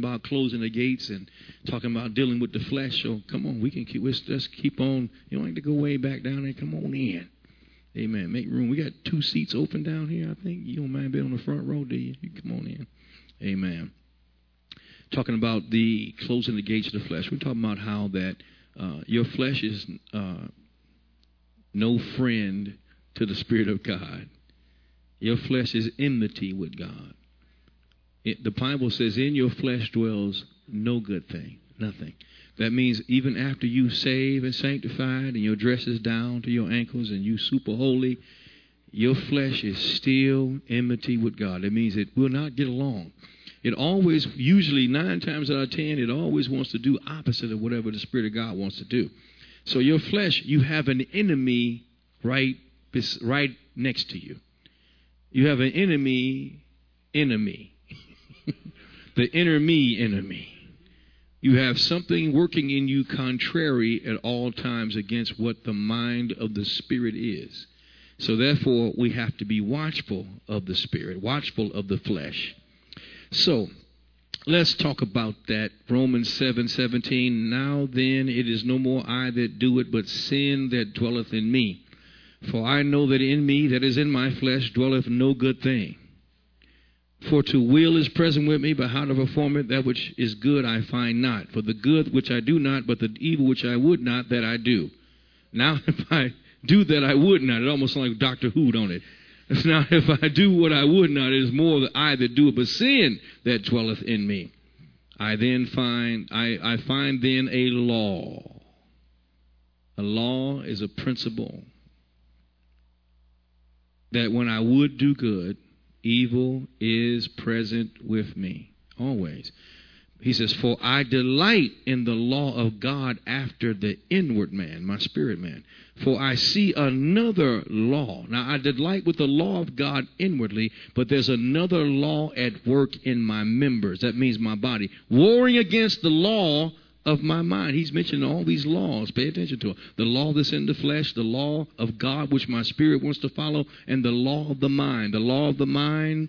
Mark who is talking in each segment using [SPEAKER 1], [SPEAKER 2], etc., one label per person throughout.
[SPEAKER 1] about closing the gates and talking about dealing with the flesh. So come on, we can keep let's, let's keep on. You don't have to go way back down there. Come on in. Amen. Make room. We got two seats open down here. I think you don't mind being on the front row, do you? You come on in. Amen. Talking about the closing the gates of the flesh. We're talking about how that uh, your flesh is uh, no friend to the Spirit of God. Your flesh is enmity with God. It, the Bible says, In your flesh dwells no good thing, nothing. That means even after you save and sanctified and your dress is down to your ankles and you super holy, your flesh is still enmity with God. That means it will not get along. It always, usually nine times out of ten, it always wants to do opposite of whatever the Spirit of God wants to do. So your flesh, you have an enemy right, right next to you. You have an enemy, enemy. the inner me enemy. You have something working in you contrary at all times against what the mind of the Spirit is. So, therefore, we have to be watchful of the Spirit, watchful of the flesh. So, let's talk about that. Romans 7 17. Now then, it is no more I that do it, but sin that dwelleth in me. For I know that in me, that is in my flesh, dwelleth no good thing. For to will is present with me, but how to perform it, that which is good I find not. For the good which I do not, but the evil which I would not, that I do. Now, if I do that I would not, it almost sounds like Doctor Who, don't it? Now, if I do what I would not, it is more the I that do it, but sin that dwelleth in me. I then find, I, I find then a law. A law is a principle that when I would do good, evil is present with me always. He says, For I delight in the law of God after the inward man, my spirit man. For I see another law. Now, I delight with the law of God inwardly, but there's another law at work in my members. That means my body. Warring against the law of my mind. He's mentioning all these laws. Pay attention to it. The law that's in the flesh, the law of God, which my spirit wants to follow, and the law of the mind. The law of the mind,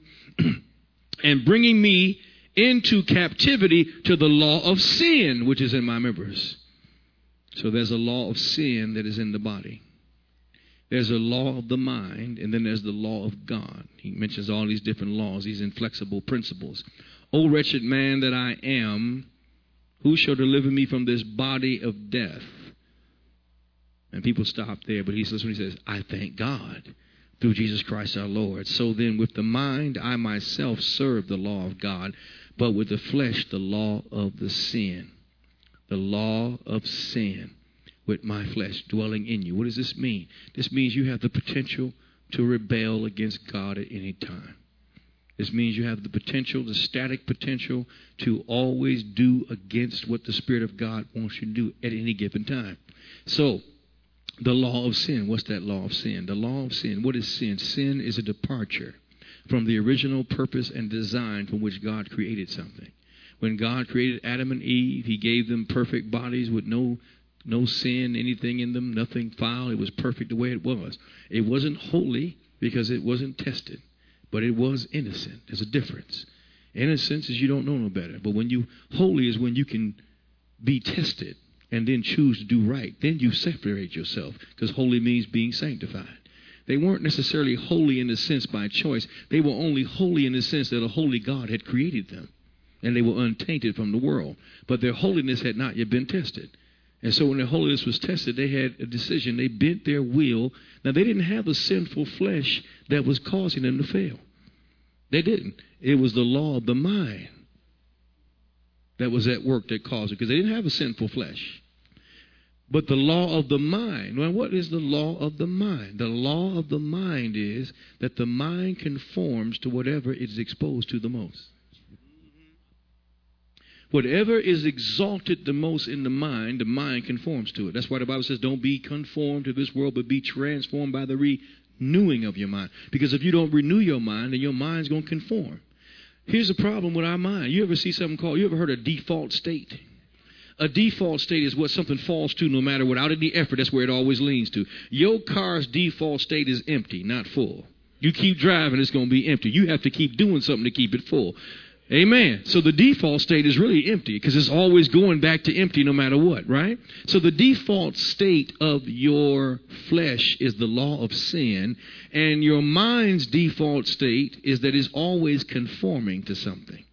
[SPEAKER 1] and bringing me into captivity to the law of sin, which is in my members. So there's a law of sin that is in the body. There's a law of the mind, and then there's the law of God. He mentions all these different laws, these inflexible principles. O wretched man that I am, who shall deliver me from this body of death? And people stop there, but he says, when he says, I thank God through Jesus Christ our Lord. So then, with the mind, I myself serve the law of God, but with the flesh, the law of the sin. The law of sin with my flesh dwelling in you. What does this mean? This means you have the potential to rebel against God at any time. This means you have the potential, the static potential, to always do against what the Spirit of God wants you to do at any given time. So, the law of sin. What's that law of sin? The law of sin. What is sin? Sin is a departure from the original purpose and design from which God created something. When God created Adam and Eve, He gave them perfect bodies with no no sin, anything in them, nothing foul. It was perfect the way it was. It wasn't holy because it wasn't tested but it was innocent. There's a difference. Innocence is you don't know no better. But when you holy is when you can be tested and then choose to do right. Then you separate yourself because holy means being sanctified. They weren't necessarily holy in the sense by choice. They were only holy in the sense that a holy God had created them. And they were untainted from the world. But their holiness had not yet been tested. And so when their holiness was tested, they had a decision. They bent their will. Now, they didn't have a sinful flesh that was causing them to fail. They didn't. It was the law of the mind that was at work that caused it because they didn't have a sinful flesh. But the law of the mind, well, what is the law of the mind? The law of the mind is that the mind conforms to whatever it is exposed to the most. Whatever is exalted the most in the mind, the mind conforms to it. That's why the Bible says, don't be conformed to this world, but be transformed by the renewing of your mind. Because if you don't renew your mind, then your mind's going to conform. Here's the problem with our mind. You ever see something called, you ever heard of default state? A default state is what something falls to no matter without any effort. That's where it always leans to. Your car's default state is empty, not full. You keep driving, it's going to be empty. You have to keep doing something to keep it full. Amen. So the default state is really empty because it's always going back to empty no matter what, right? So the default state of your flesh is the law of sin, and your mind's default state is that it's always conforming to something.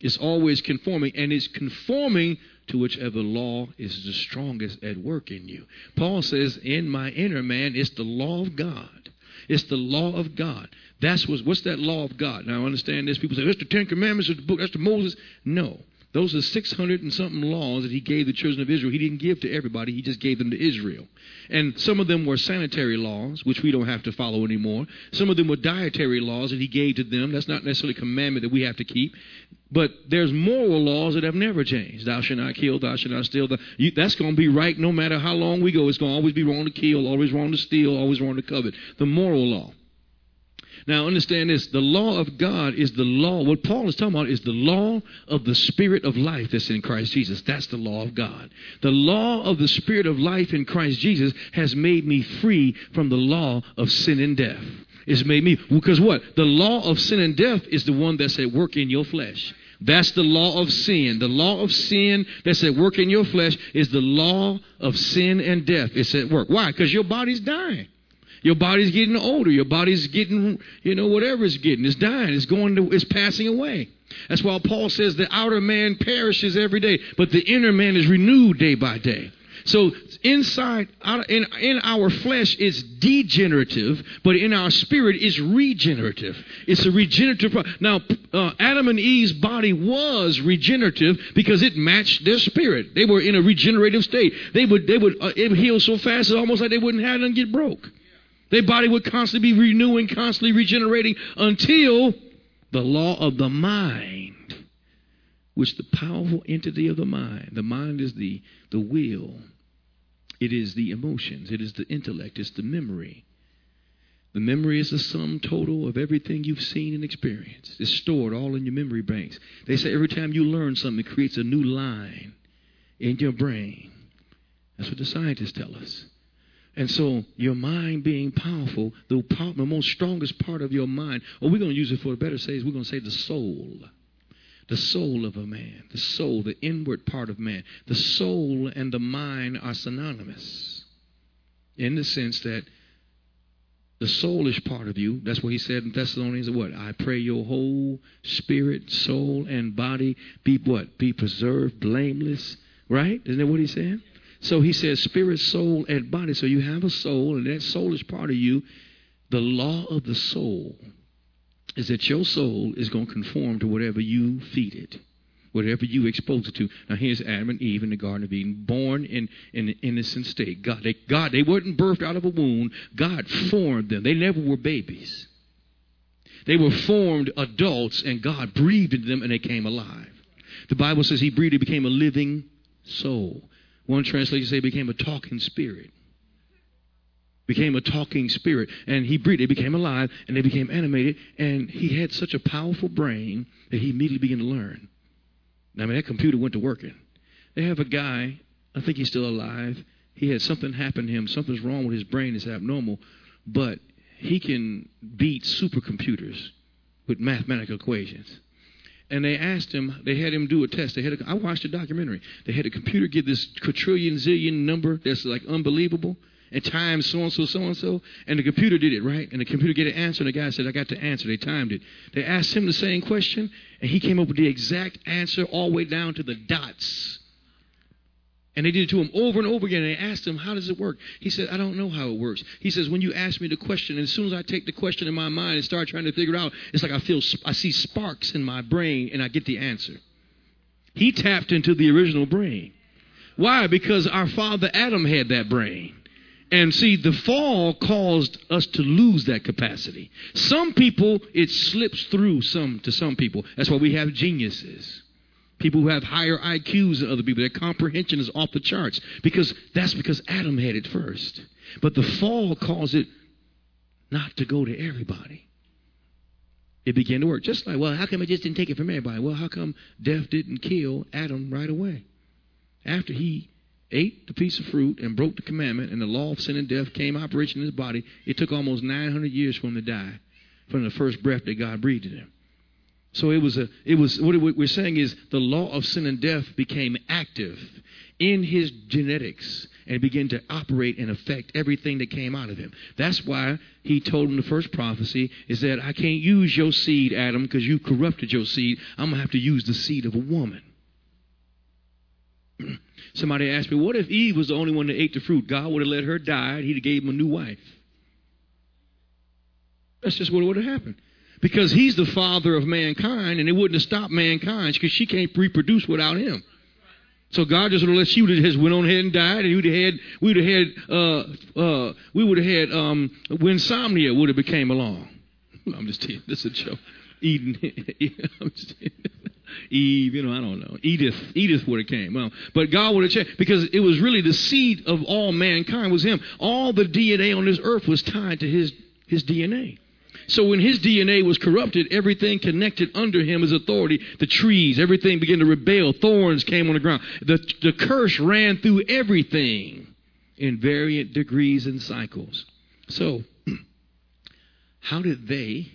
[SPEAKER 1] It's always conforming, and it's conforming to whichever law is the strongest at work in you. Paul says, In my inner man, it's the law of God. It's the law of God. That's what's, what's that law of God. Now, I understand this. People say, that's the Ten Commandments, that's the book, that's the Moses. No. Those are 600 and something laws that he gave the children of Israel. He didn't give to everybody, he just gave them to Israel. And some of them were sanitary laws, which we don't have to follow anymore. Some of them were dietary laws that he gave to them. That's not necessarily a commandment that we have to keep. But there's moral laws that have never changed. Thou shalt not kill, thou shalt not steal. You, that's going to be right no matter how long we go. It's going to always be wrong to kill, always wrong to steal, always wrong to covet. The moral law. Now, understand this the law of God is the law. What Paul is talking about is the law of the Spirit of life that's in Christ Jesus. That's the law of God. The law of the Spirit of life in Christ Jesus has made me free from the law of sin and death. It's made me, because what? The law of sin and death is the one that's at work in your flesh. That's the law of sin. The law of sin that's at work in your flesh is the law of sin and death. It's at work. Why? Because your body's dying. Your body's getting older. Your body's getting, you know, whatever it's getting. It's dying. It's going to, it's passing away. That's why Paul says the outer man perishes every day, but the inner man is renewed day by day. So inside, in, in our flesh, it's degenerative, but in our spirit, it's regenerative. It's a regenerative. Now, uh, Adam and Eve's body was regenerative because it matched their spirit. They were in a regenerative state. They would, they would, uh, it heal so fast, it's almost like they wouldn't have and get broke. Their body would constantly be renewing, constantly regenerating until the law of the mind, which the powerful entity of the mind, the mind is the, the will, it is the emotions, it is the intellect, it's the memory. The memory is the sum total of everything you've seen and experienced. It's stored all in your memory banks. They say every time you learn something, it creates a new line in your brain. That's what the scientists tell us. And so, your mind being powerful, the, power, the most strongest part of your mind, or we're going to use it for a better say, is we're going to say the soul. The soul of a man, the soul, the inward part of man. The soul and the mind are synonymous in the sense that the soulish part of you, that's what he said in Thessalonians, what? I pray your whole spirit, soul, and body be what? Be preserved, blameless. Right? Isn't that what he's saying? So he says spirit, soul, and body. So you have a soul, and that soul is part of you. The law of the soul is that your soul is going to conform to whatever you feed it, whatever you expose it to. Now here's Adam and Eve in the Garden of Eden, born in, in an innocent state. God, they, God, they weren't birthed out of a womb. God formed them. They never were babies. They were formed adults, and God breathed into them, and they came alive. The Bible says He breathed, He became a living soul. One translation say became a talking spirit. Became a talking spirit. And he breathed, they became alive, and they became animated, and he had such a powerful brain that he immediately began to learn. I mean, that computer went to working. They have a guy, I think he's still alive. He had something happen to him. Something's wrong with his brain, it's abnormal. But he can beat supercomputers with mathematical equations and they asked him, they had him do a test. They had a, I watched a documentary. They had a computer give this quadrillion zillion number that's like unbelievable and times so and so, so and so. And the computer did it, right? And the computer get an answer, and the guy said, I got the answer. They timed it. They asked him the same question, and he came up with the exact answer all the way down to the dots. And they did it to him over and over again. And they asked him, How does it work? He said, I don't know how it works. He says, When you ask me the question, and as soon as I take the question in my mind and start trying to figure it out, it's like I feel, I see sparks in my brain and I get the answer. He tapped into the original brain. Why? Because our father Adam had that brain. And see, the fall caused us to lose that capacity. Some people, it slips through some to some people. That's why we have geniuses. People who have higher IQs than other people, their comprehension is off the charts because that's because Adam had it first. But the fall caused it not to go to everybody. It began to work. Just like, well, how come it just didn't take it from everybody? Well, how come death didn't kill Adam right away? After he ate the piece of fruit and broke the commandment and the law of sin and death came operation in his body, it took almost 900 years for him to die from the first breath that God breathed in him. So it was a it was what we're saying is the law of sin and death became active in his genetics and began to operate and affect everything that came out of him. That's why he told him the first prophecy is that I can't use your seed, Adam, because you corrupted your seed. I'm gonna have to use the seed of a woman. Somebody asked me, what if Eve was the only one that ate the fruit? God would have let her die and he'd have gave him a new wife. That's just what would have happened. Because he's the father of mankind and it wouldn't have stopped mankind because she can't reproduce without him. So God just would have let she would have just went on ahead and died, and we'd have had we would have had uh, uh, we would have had um, insomnia would have became along. I'm just teasing. This is a joke. Eden, Eve, you know, I don't know. Edith, Edith would have came. Well, but God would have changed because it was really the seed of all mankind was Him. All the DNA on this earth was tied to His His DNA. So when his DNA was corrupted, everything connected under him as authority, the trees, everything began to rebel. Thorns came on the ground. The, the curse ran through everything in variant degrees and cycles. So, how did they,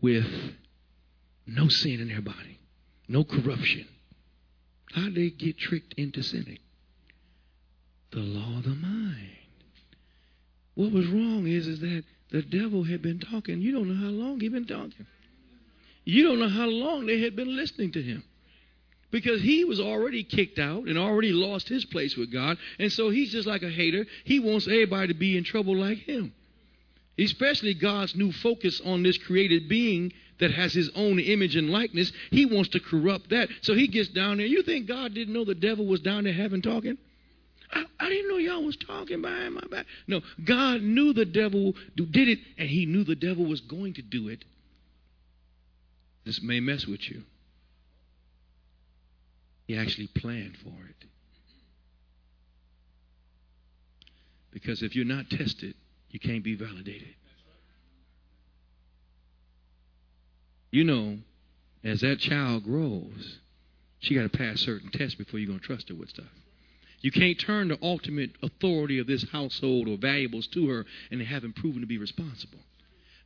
[SPEAKER 1] with no sin in their body, no corruption, how did they get tricked into sinning? The law of the mind. What was wrong is, is that the devil had been talking. You don't know how long he'd been talking. You don't know how long they had been listening to him. Because he was already kicked out and already lost his place with God. And so he's just like a hater. He wants everybody to be in trouble like him. Especially God's new focus on this created being that has his own image and likeness. He wants to corrupt that. So he gets down there. You think God didn't know the devil was down there having talking? I, I didn't know y'all was talking behind my back. No, God knew the devil did it, and he knew the devil was going to do it. This may mess with you. He actually planned for it. Because if you're not tested, you can't be validated. You know, as that child grows, she got to pass certain tests before you're going to trust her with stuff. You can't turn the ultimate authority of this household or valuables to her and haven't proven to be responsible.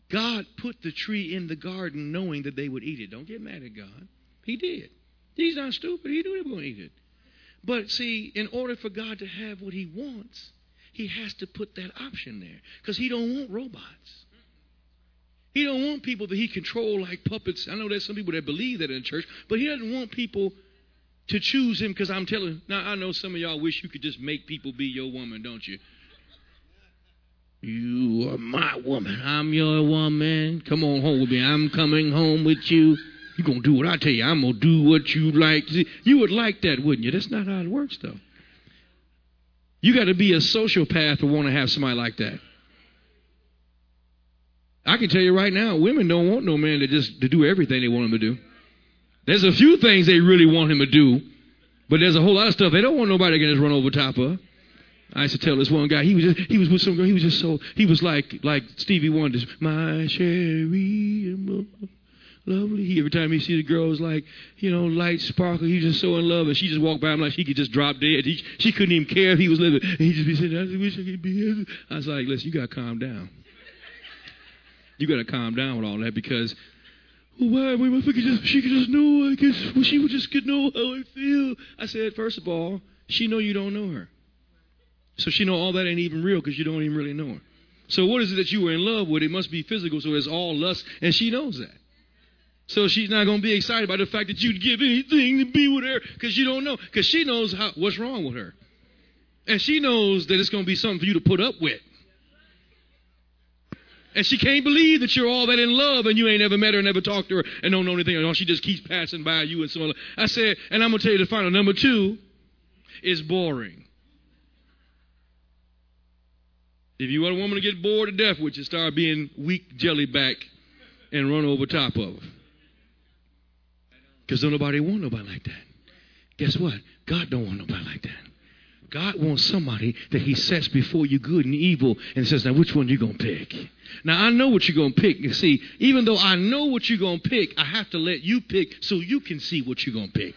[SPEAKER 1] God put the tree in the garden knowing that they would eat it. Don't get mad at God. He did. He's not stupid. He knew they were going to eat it. But see, in order for God to have what he wants, he has to put that option there because he don't want robots. He don't want people that he control like puppets. I know there's some people that believe that in church, but he doesn't want people to choose him because I'm telling. Now I know some of y'all wish you could just make people be your woman, don't you? You are my woman. I'm your woman. Come on home with me. I'm coming home with you. You're going to do what I tell you. I'm going to do what you like. You would like that, wouldn't you? That's not how it works, though. You got to be a sociopath to want to have somebody like that. I can tell you right now, women don't want no man to just to do everything they want him to do. There's a few things they really want him to do, but there's a whole lot of stuff they don't want nobody to just run over top of. I used to tell this one guy, he was just, he was with some girl, he was just so he was like like Stevie Wonder, my Cherie, lovely. He, every time he see the girls like you know light sparkle, he's just so in love, and she just walked by him like she could just drop dead. He, she couldn't even care if he was living. And he just be saying, I wish I could be. Here. I was like, listen, you gotta calm down. You gotta calm down with all that because why? Why if could just, she could just know, I guess, well, she would just could know how I feel. I said, first of all, she know you don't know her. So she know all that ain't even real because you don't even really know her. So what is it that you were in love with? It must be physical, so it's all lust, and she knows that. So she's not going to be excited by the fact that you'd give anything to be with her because you don't know. Because she knows how, what's wrong with her. And she knows that it's going to be something for you to put up with. And she can't believe that you're all that in love and you ain't ever met her, and never talked to her, and don't know anything. And she just keeps passing by you and so on. I said, and I'm going to tell you the final. Number two is boring. If you want a woman to get bored to death with you, start being weak jellyback and run over top of her. Because don't nobody want nobody like that. Guess what? God don't want nobody like that. God wants somebody that He sets before you good and evil and says, Now, which one you going to pick? Now, I know what you're going to pick. You see, even though I know what you're going to pick, I have to let you pick so you can see what you're going to pick.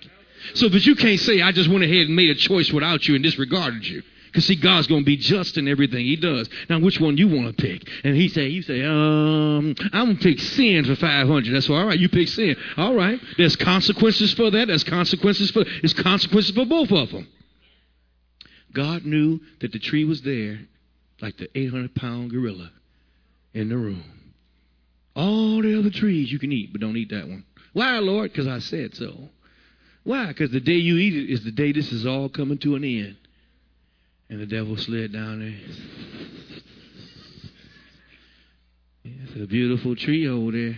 [SPEAKER 1] So that you can't say, I just went ahead and made a choice without you and disregarded you. Because see, God's going to be just in everything He does. Now, which one you want to pick? And He say, you say, um, I'm gonna pick sin for 500. That's all right. You pick sin. All right. There's consequences for that. There's consequences for. There's consequences for both of them. God knew that the tree was there, like the 800 pound gorilla in the room. All the other trees you can eat, but don't eat that one. Why, Lord? Because I said so. Why? Because the day you eat it is the day this is all coming to an end. And the devil slid down there. It's a beautiful tree over there.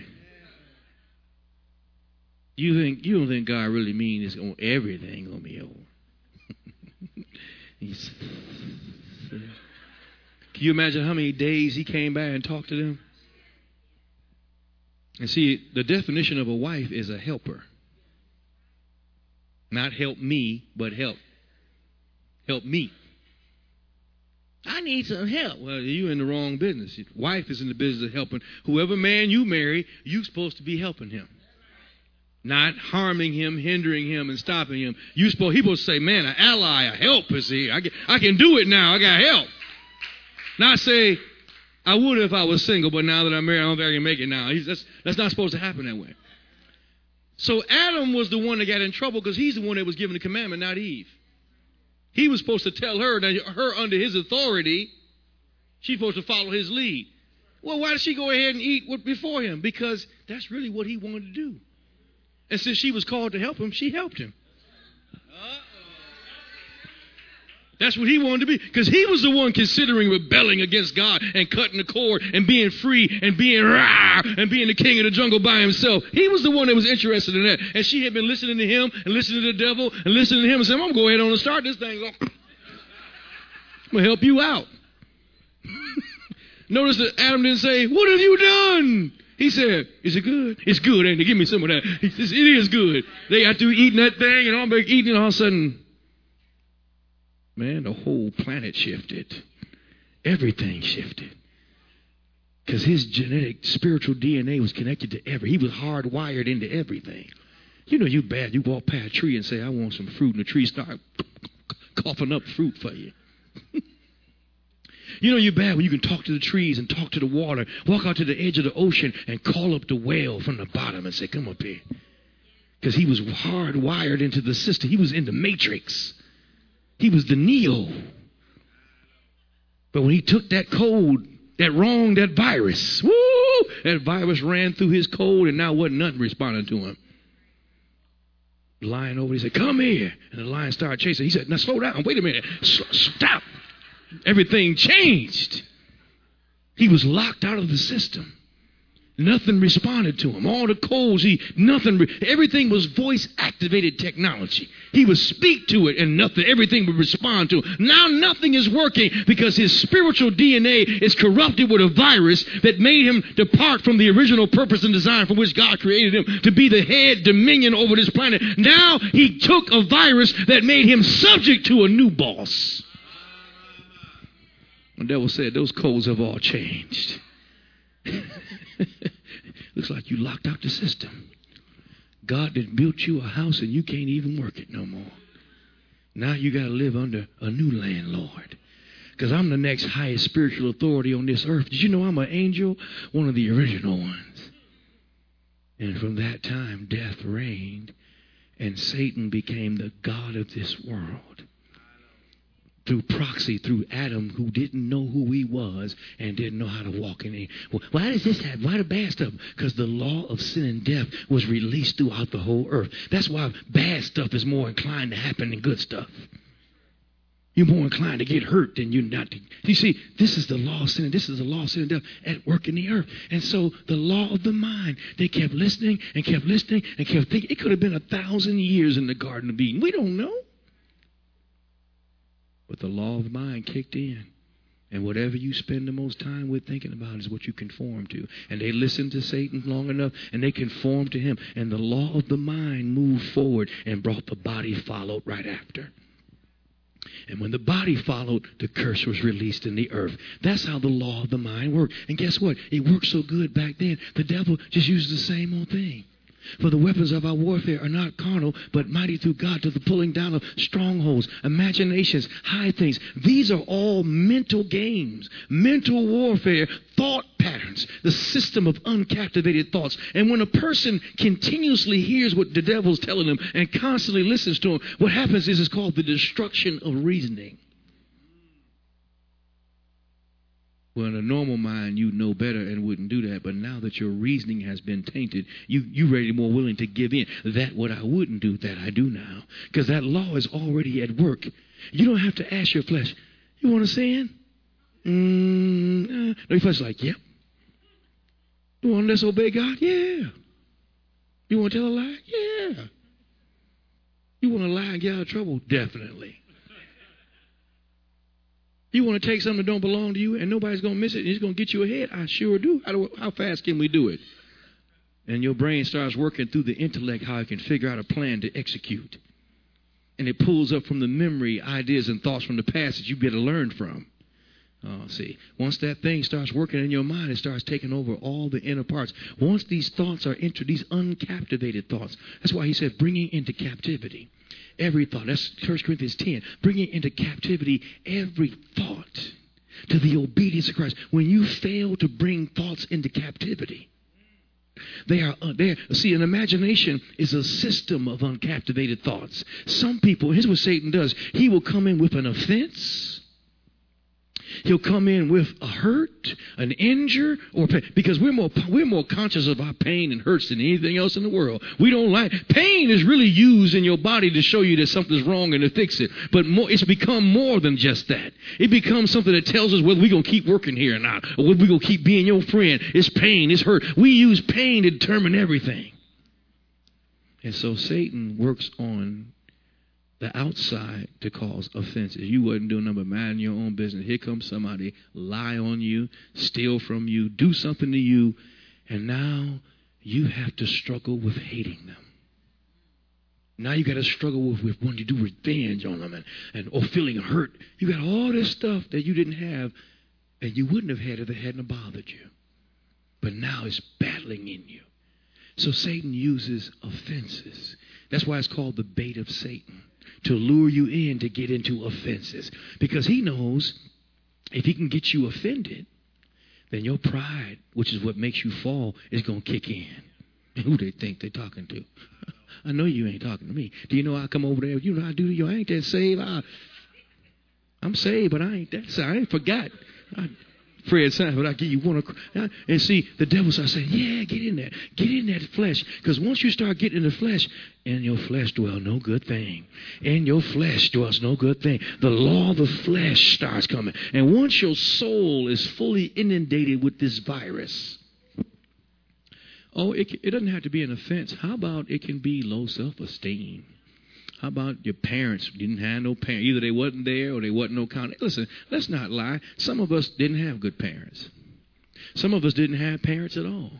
[SPEAKER 1] You think you don't think God really means it's on everything gonna be over. He's, can you imagine how many days he came back and talked to them? And see, the definition of a wife is a helper. Not help me, but help. Help me. I need some help. Well, you're in the wrong business. Your wife is in the business of helping. Whoever man you marry, you're supposed to be helping him. Not harming him, hindering him, and stopping him. You supposed he say, man, an ally, a help is here. I can, I can do it now. I got help. Not say, I would if I was single, but now that I'm married, I don't think I can make it now. He's, that's, that's not supposed to happen that way. So Adam was the one that got in trouble because he's the one that was given the commandment, not Eve. He was supposed to tell her that her under his authority, she's supposed to follow his lead. Well, why did she go ahead and eat before him? Because that's really what he wanted to do. And since she was called to help him, she helped him. That's what he wanted to be. Because he was the one considering rebelling against God and cutting the cord and being free and being rah and being the king of the jungle by himself. He was the one that was interested in that. And she had been listening to him and listening to the devil and listening to him and saying, I'm going to go ahead on and start this thing. I'm going to help you out. Notice that Adam didn't say, What have you done? He said, Is it good? It's good, it? Give me some of that. He says, It is good. They got through eating that thing and all eating, and all of a sudden, man, the whole planet shifted. Everything shifted. Because his genetic, spiritual DNA was connected to every. He was hardwired into everything. You know, you bad. You walk past a tree and say, I want some fruit, and the tree start coughing up fruit for you. you know, you're bad when you can talk to the trees and talk to the water, walk out to the edge of the ocean and call up the whale from the bottom and say, Come up here. Because he was hardwired into the system, he was in the matrix. He was the Neo. But when he took that code, that wrong, that virus, woo, that virus ran through his code and now wasn't nothing responding to him. The lion over, he said, Come here. And the lion started chasing. He said, Now slow down. Wait a minute. Stop. Everything changed. He was locked out of the system. Nothing responded to him. All the codes, he nothing. Everything was voice activated technology. He would speak to it, and nothing. Everything would respond to him. Now nothing is working because his spiritual DNA is corrupted with a virus that made him depart from the original purpose and design for which God created him to be the head dominion over this planet. Now he took a virus that made him subject to a new boss. The devil said, "Those codes have all changed." Looks like you locked out the system. God did built you a house and you can't even work it no more. Now you got to live under a new landlord. Because I'm the next highest spiritual authority on this earth. Did you know I'm an angel? One of the original ones. And from that time, death reigned, and Satan became the God of this world through proxy through Adam who didn't know who he was and didn't know how to walk in it. Why does this happen? Why the bad stuff? Because the law of sin and death was released throughout the whole earth. That's why bad stuff is more inclined to happen than good stuff. You're more inclined to get hurt than you're not to. You see, this is the law of sin, this is the law of sin and death at work in the earth. And so the law of the mind, they kept listening and kept listening and kept thinking. It could have been a thousand years in the Garden of Eden. We don't know. But the law of mind kicked in. And whatever you spend the most time with thinking about is what you conform to. And they listened to Satan long enough and they conformed to him. And the law of the mind moved forward and brought the body followed right after. And when the body followed, the curse was released in the earth. That's how the law of the mind worked. And guess what? It worked so good back then, the devil just used the same old thing. For the weapons of our warfare are not carnal, but mighty through God to the pulling down of strongholds, imaginations, high things. These are all mental games, mental warfare, thought patterns, the system of uncaptivated thoughts. And when a person continuously hears what the devil's telling them and constantly listens to him, what happens is it's called the destruction of reasoning. Well, in a normal mind, you'd know better and wouldn't do that. But now that your reasoning has been tainted, you you ready more willing to give in. That what I wouldn't do, that I do now, because that law is already at work. You don't have to ask your flesh, "You want to sin?" Mm, uh, no, your flesh is like, "Yep." You want to disobey God? Yeah. You want to tell a lie? Yeah. You want to lie and get out of trouble? Definitely. You want to take something that don't belong to you and nobody's going to miss it and it's going to get you ahead? I sure do. How, do. how fast can we do it? And your brain starts working through the intellect how it can figure out a plan to execute. And it pulls up from the memory ideas and thoughts from the past that you get to learn from. Oh, see, once that thing starts working in your mind, it starts taking over all the inner parts. Once these thoughts are entered, these uncaptivated thoughts, that's why he said bringing into captivity every thought. That's 1 Corinthians 10. Bringing into captivity every thought to the obedience of Christ. When you fail to bring thoughts into captivity, they are uh, there. See, an imagination is a system of uncaptivated thoughts. Some people, here's what Satan does. He will come in with an offense He'll come in with a hurt, an injury, or pain. Because we're more, we're more conscious of our pain and hurts than anything else in the world. We don't like pain is really used in your body to show you that something's wrong and to fix it. But more, it's become more than just that. It becomes something that tells us whether we're gonna keep working here or not, or whether we're gonna keep being your friend. It's pain, it's hurt. We use pain to determine everything. And so Satan works on the outside to cause offenses. You wasn't doing nothing but minding your own business. Here comes somebody, lie on you, steal from you, do something to you, and now you have to struggle with hating them. Now you got to struggle with, with wanting to do revenge on them and, and or feeling hurt. You got all this stuff that you didn't have and you wouldn't have had if it hadn't bothered you. But now it's battling in you. So Satan uses offenses. That's why it's called the bait of Satan to lure you in to get into offenses. Because he knows if he can get you offended, then your pride, which is what makes you fall, is going to kick in. Who they think they're talking to? I know you ain't talking to me. Do you know I come over there? You know I do. You I ain't that saved. I, I'm saved, but I ain't that. saved. I ain't forgot. I, Fred but I give you one. And see, the devil starts saying, yeah, get in there. Get in that flesh. Because once you start getting in the flesh, in your flesh dwell no good thing. In your flesh dwells no good thing. The law of the flesh starts coming. And once your soul is fully inundated with this virus, oh, it, it doesn't have to be an offense. How about it can be low self-esteem? How about your parents didn't have no parents? Either they wasn't there or they wasn't no count. Listen, let's not lie. Some of us didn't have good parents. Some of us didn't have parents at all.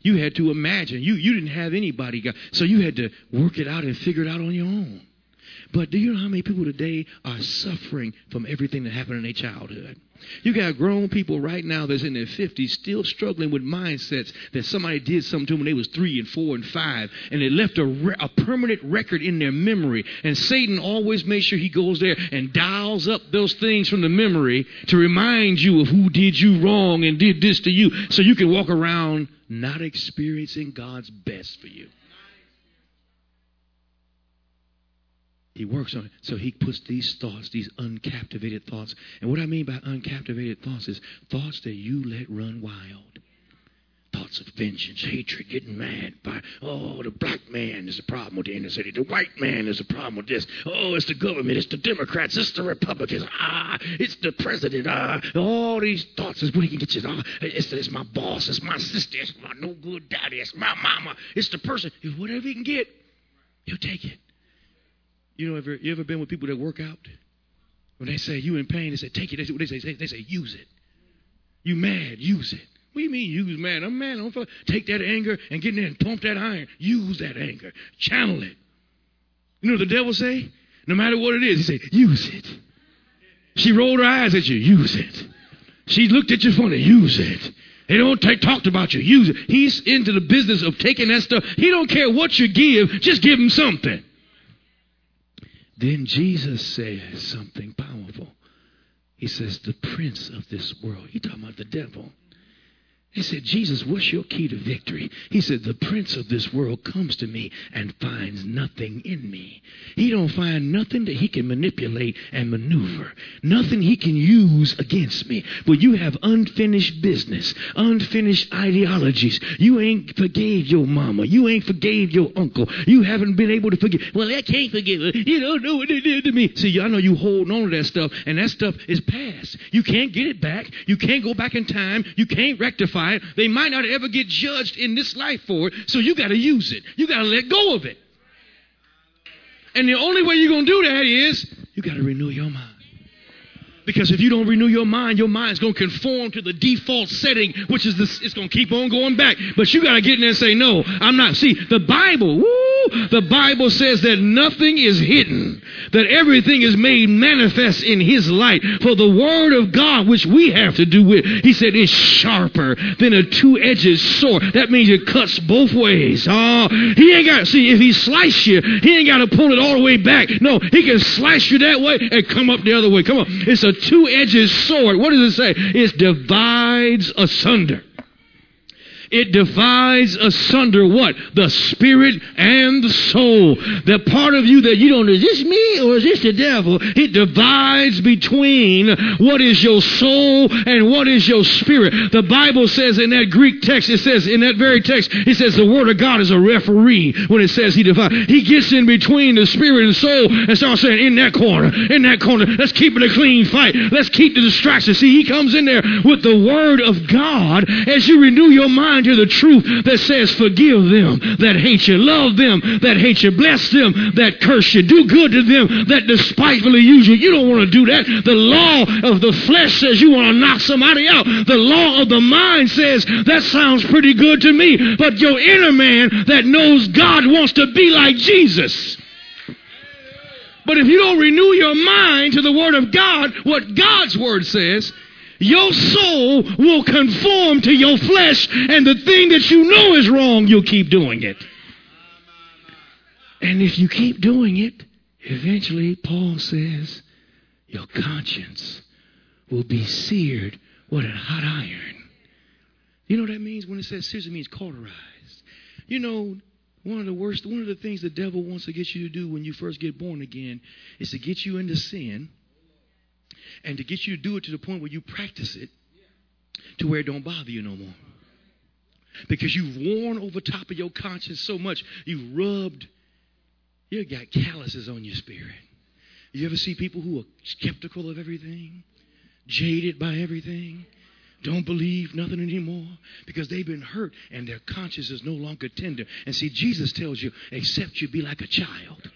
[SPEAKER 1] You had to imagine. You you didn't have anybody, so you had to work it out and figure it out on your own. But do you know how many people today are suffering from everything that happened in their childhood? You got grown people right now that's in their 50s still struggling with mindsets that somebody did something to them when they was three and four and five, and it left a, re- a permanent record in their memory. And Satan always makes sure he goes there and dials up those things from the memory to remind you of who did you wrong and did this to you so you can walk around not experiencing God's best for you. He works on it. So he puts these thoughts, these uncaptivated thoughts. And what I mean by uncaptivated thoughts is thoughts that you let run wild. Thoughts of vengeance, hatred, getting mad by, oh, the black man is the problem with the inner city. The white man is the problem with this. Oh, it's the government. It's the Democrats. It's the Republicans. Ah, it's the president. Ah, all these thoughts is when he can get you. Ah, it's, it's my boss. It's my sister. It's my no good daddy. It's my mama. It's the person. Whatever he can get, he'll take it. You know, ever, you ever been with people that work out? When they say you in pain, they say take it. They say, they say? Use it. You mad? Use it. What do you mean use mad? I'm mad. I'm take that anger and get in there and pump that iron. Use that anger. Channel it. You know what the devil say? No matter what it is, he say use it. She rolled her eyes at you. Use it. She looked at you funny. Use it. They don't take, talked about you. Use it. He's into the business of taking that stuff. He don't care what you give. Just give him something. Then Jesus says something powerful. He says, the prince of this world. He talking about the devil. He said, Jesus, what's your key to victory? He said, the prince of this world comes to me and finds nothing in me. He don't find nothing that he can manipulate and maneuver. Nothing he can use against me. But you have unfinished business, unfinished ideologies. You ain't forgave your mama. You ain't forgave your uncle. You haven't been able to forgive. Well, I can't forgive her. You don't know what they did to me. See, I know you holding on to that stuff, and that stuff is past. You can't get it back. You can't go back in time. You can't rectify They might not ever get judged in this life for it, so you got to use it. You got to let go of it. And the only way you're going to do that is you got to renew your mind. Because if you don't renew your mind, your mind's going to conform to the default setting, which is this, it's going to keep on going back. But you got to get in there and say, no, I'm not. See, the Bible, woo, the Bible says that nothing is hidden, that everything is made manifest in His light. For the Word of God, which we have to do with, He said, is sharper than a two-edged sword. That means it cuts both ways. Oh, He ain't got, see, if He slice you, He ain't got to pull it all the way back. No, He can slice you that way and come up the other way. Come on. It's a two edged sword. What does it say? It divides asunder. It divides asunder what? The spirit and the soul. The part of you that you don't, is this me or is this the devil? It divides between what is your soul and what is your spirit. The Bible says in that Greek text, it says, in that very text, it says the word of God is a referee when it says he divides. He gets in between the spirit and soul and starts saying, in that corner, in that corner, let's keep it a clean fight. Let's keep the distraction. See, he comes in there with the word of God as you renew your mind to the truth that says, Forgive them that hate you, love them that hate you, bless them that curse you, do good to them that despitefully use you. You don't want to do that. The law of the flesh says you want to knock somebody out. The law of the mind says, That sounds pretty good to me. But your inner man that knows God wants to be like Jesus. But if you don't renew your mind to the Word of God, what God's Word says, your soul will conform to your flesh, and the thing that you know is wrong, you'll keep doing it. And if you keep doing it, eventually, Paul says, your conscience will be seared with a hot iron. You know what that means when it says seared? It means cauterized. You know, one of the worst, one of the things the devil wants to get you to do when you first get born again is to get you into sin and to get you to do it to the point where you practice it to where it don't bother you no more. Because you've worn over top of your conscience so much, you've rubbed, you got calluses on your spirit. You ever see people who are skeptical of everything, jaded by everything, don't believe nothing anymore because they've been hurt and their conscience is no longer tender. And see, Jesus tells you, except you be like a child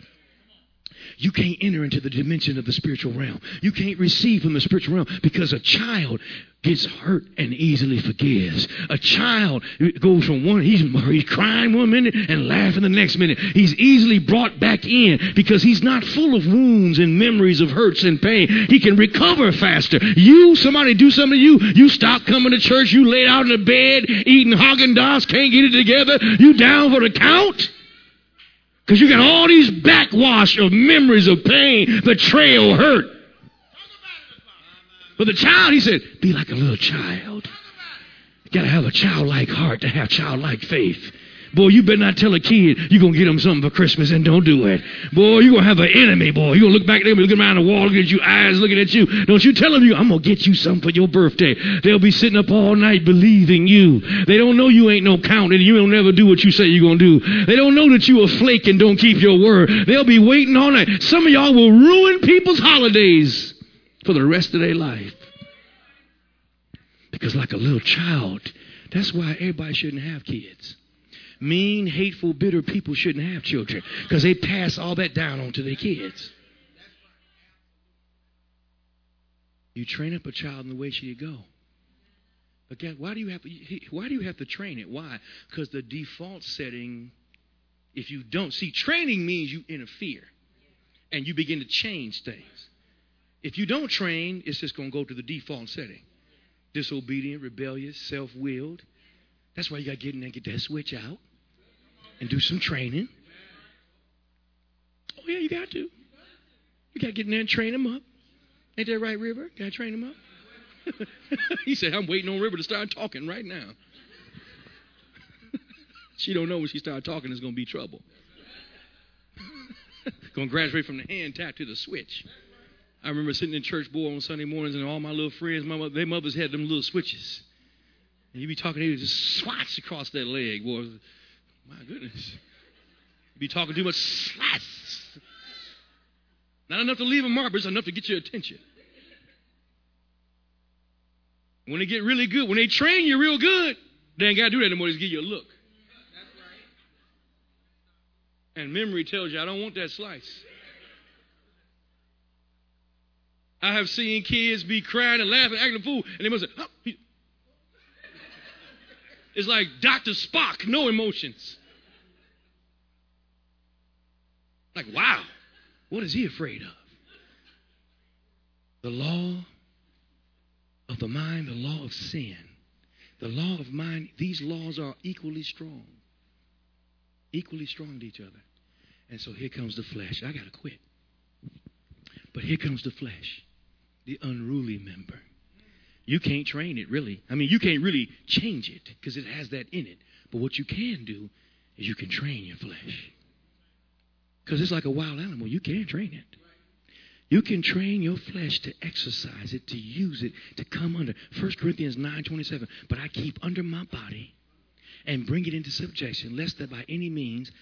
[SPEAKER 1] you can't enter into the dimension of the spiritual realm. You can't receive from the spiritual realm because a child gets hurt and easily forgives. A child goes from one, he's, he's crying one minute and laughing the next minute. He's easily brought back in because he's not full of wounds and memories of hurts and pain. He can recover faster. You, somebody do something to you, you stop coming to church, you lay out in the bed eating Haagen-Dazs, can't get it together, you down for the count. Because you got all these backwash of memories of pain, betrayal, hurt. But the child, he said, be like a little child. You got to have a childlike heart to have childlike faith. Boy, you better not tell a kid you're going to get them something for Christmas and don't do it. Boy, you're going to have an enemy, boy. You're going to look back at them, looking around the wall, looking at you, eyes looking at you. Don't you tell them you, I'm going to get you something for your birthday. They'll be sitting up all night believing you. They don't know you ain't no count and you don't never do what you say you're going to do. They don't know that you a flake and don't keep your word. They'll be waiting all night. Some of y'all will ruin people's holidays for the rest of their life. Because like a little child, that's why everybody shouldn't have kids. Mean, hateful, bitter people shouldn't have children because they pass all that down onto their kids. You train up a child in the way she should go. Again, why do you have to, why do you have to train it? Why? Because the default setting, if you don't see, training means you interfere and you begin to change things. If you don't train, it's just going to go to the default setting. disobedient, rebellious, self willed. That's why you got to get in there and get that switch out and do some training. Oh, yeah, you got to. You got to get in there and train them up. Ain't that right, River? Got to train them up. he said, I'm waiting on River to start talking right now. she don't know when she start talking, it's going to be trouble. going to graduate from the hand tap to the switch. I remember sitting in church boy on Sunday mornings, and all my little friends, my mother, their mothers had them little switches. And you'd be talking, they would just swats across that leg, boy. My goodness. You'd be talking too much, slats. Not enough to leave a mark, but it's enough to get your attention. When they get really good, when they train you real good, they ain't got to do that anymore. Just give you a look. And memory tells you, I don't want that slice. I have seen kids be crying and laughing, acting a fool, and they must say, oh, It's like Dr. Spock, no emotions. Like, wow, what is he afraid of? The law of the mind, the law of sin, the law of mind, these laws are equally strong. Equally strong to each other. And so here comes the flesh. I got to quit. But here comes the flesh the unruly member. You can't train it, really. I mean, you can't really change it because it has that in it. But what you can do is you can train your flesh. Because it's like a wild animal. You can't train it. You can train your flesh to exercise it, to use it, to come under. 1 Corinthians 9 27. But I keep under my body and bring it into subjection, lest that by any means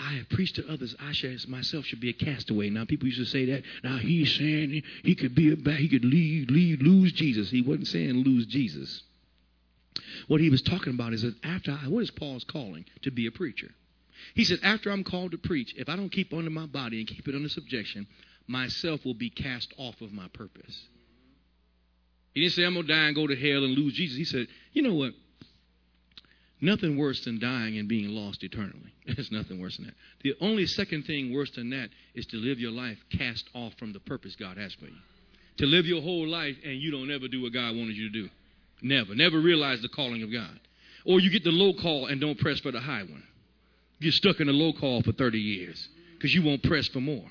[SPEAKER 1] I have preached to others, I shall, myself should be a castaway. Now, people used to say that. Now, he's saying he, he could be a bad, he could leave, leave, lose Jesus. He wasn't saying lose Jesus. What he was talking about is that after I, what is Paul's calling? To be a preacher. He said, after I'm called to preach, if I don't keep under my body and keep it under subjection, myself will be cast off of my purpose. He didn't say, I'm going to die and go to hell and lose Jesus. He said, you know what? Nothing worse than dying and being lost eternally. There's nothing worse than that. The only second thing worse than that is to live your life cast off from the purpose God has for you. To live your whole life and you don't ever do what God wanted you to do. Never. Never realize the calling of God. Or you get the low call and don't press for the high one. Get stuck in a low call for 30 years because you won't press for more.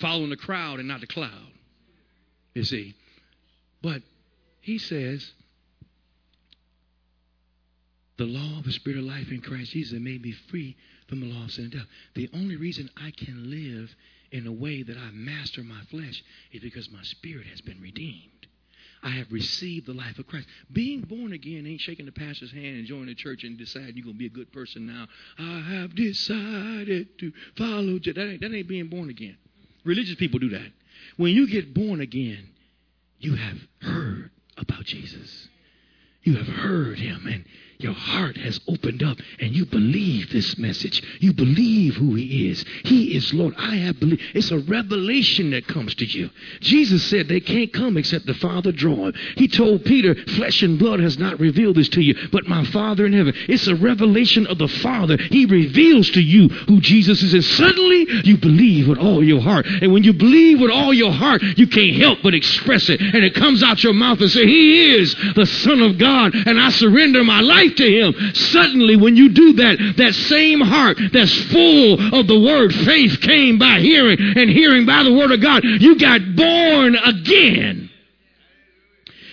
[SPEAKER 1] Following the crowd and not the cloud. You see. But he says, the law of the Spirit of life in Christ Jesus made me free from the law of sin and death. The only reason I can live in a way that I master my flesh is because my spirit has been redeemed. I have received the life of Christ. Being born again ain't shaking the pastor's hand and joining the church and deciding you're going to be a good person now. I have decided to follow. That ain't, that ain't being born again. Religious people do that. When you get born again, you have heard about Jesus. You have heard him and your heart has opened up and you believe this message. You believe who He is. He is Lord. I have believed. It's a revelation that comes to you. Jesus said they can't come except the Father draw them. He told Peter, Flesh and blood has not revealed this to you, but my Father in heaven. It's a revelation of the Father. He reveals to you who Jesus is. And suddenly you believe with all your heart. And when you believe with all your heart, you can't help but express it. And it comes out your mouth and say, He is the Son of God. And I surrender my life to Him. Suddenly, when you do that, that same heart that's full of the Word, faith came by hearing, and hearing by the Word of God. You got born again.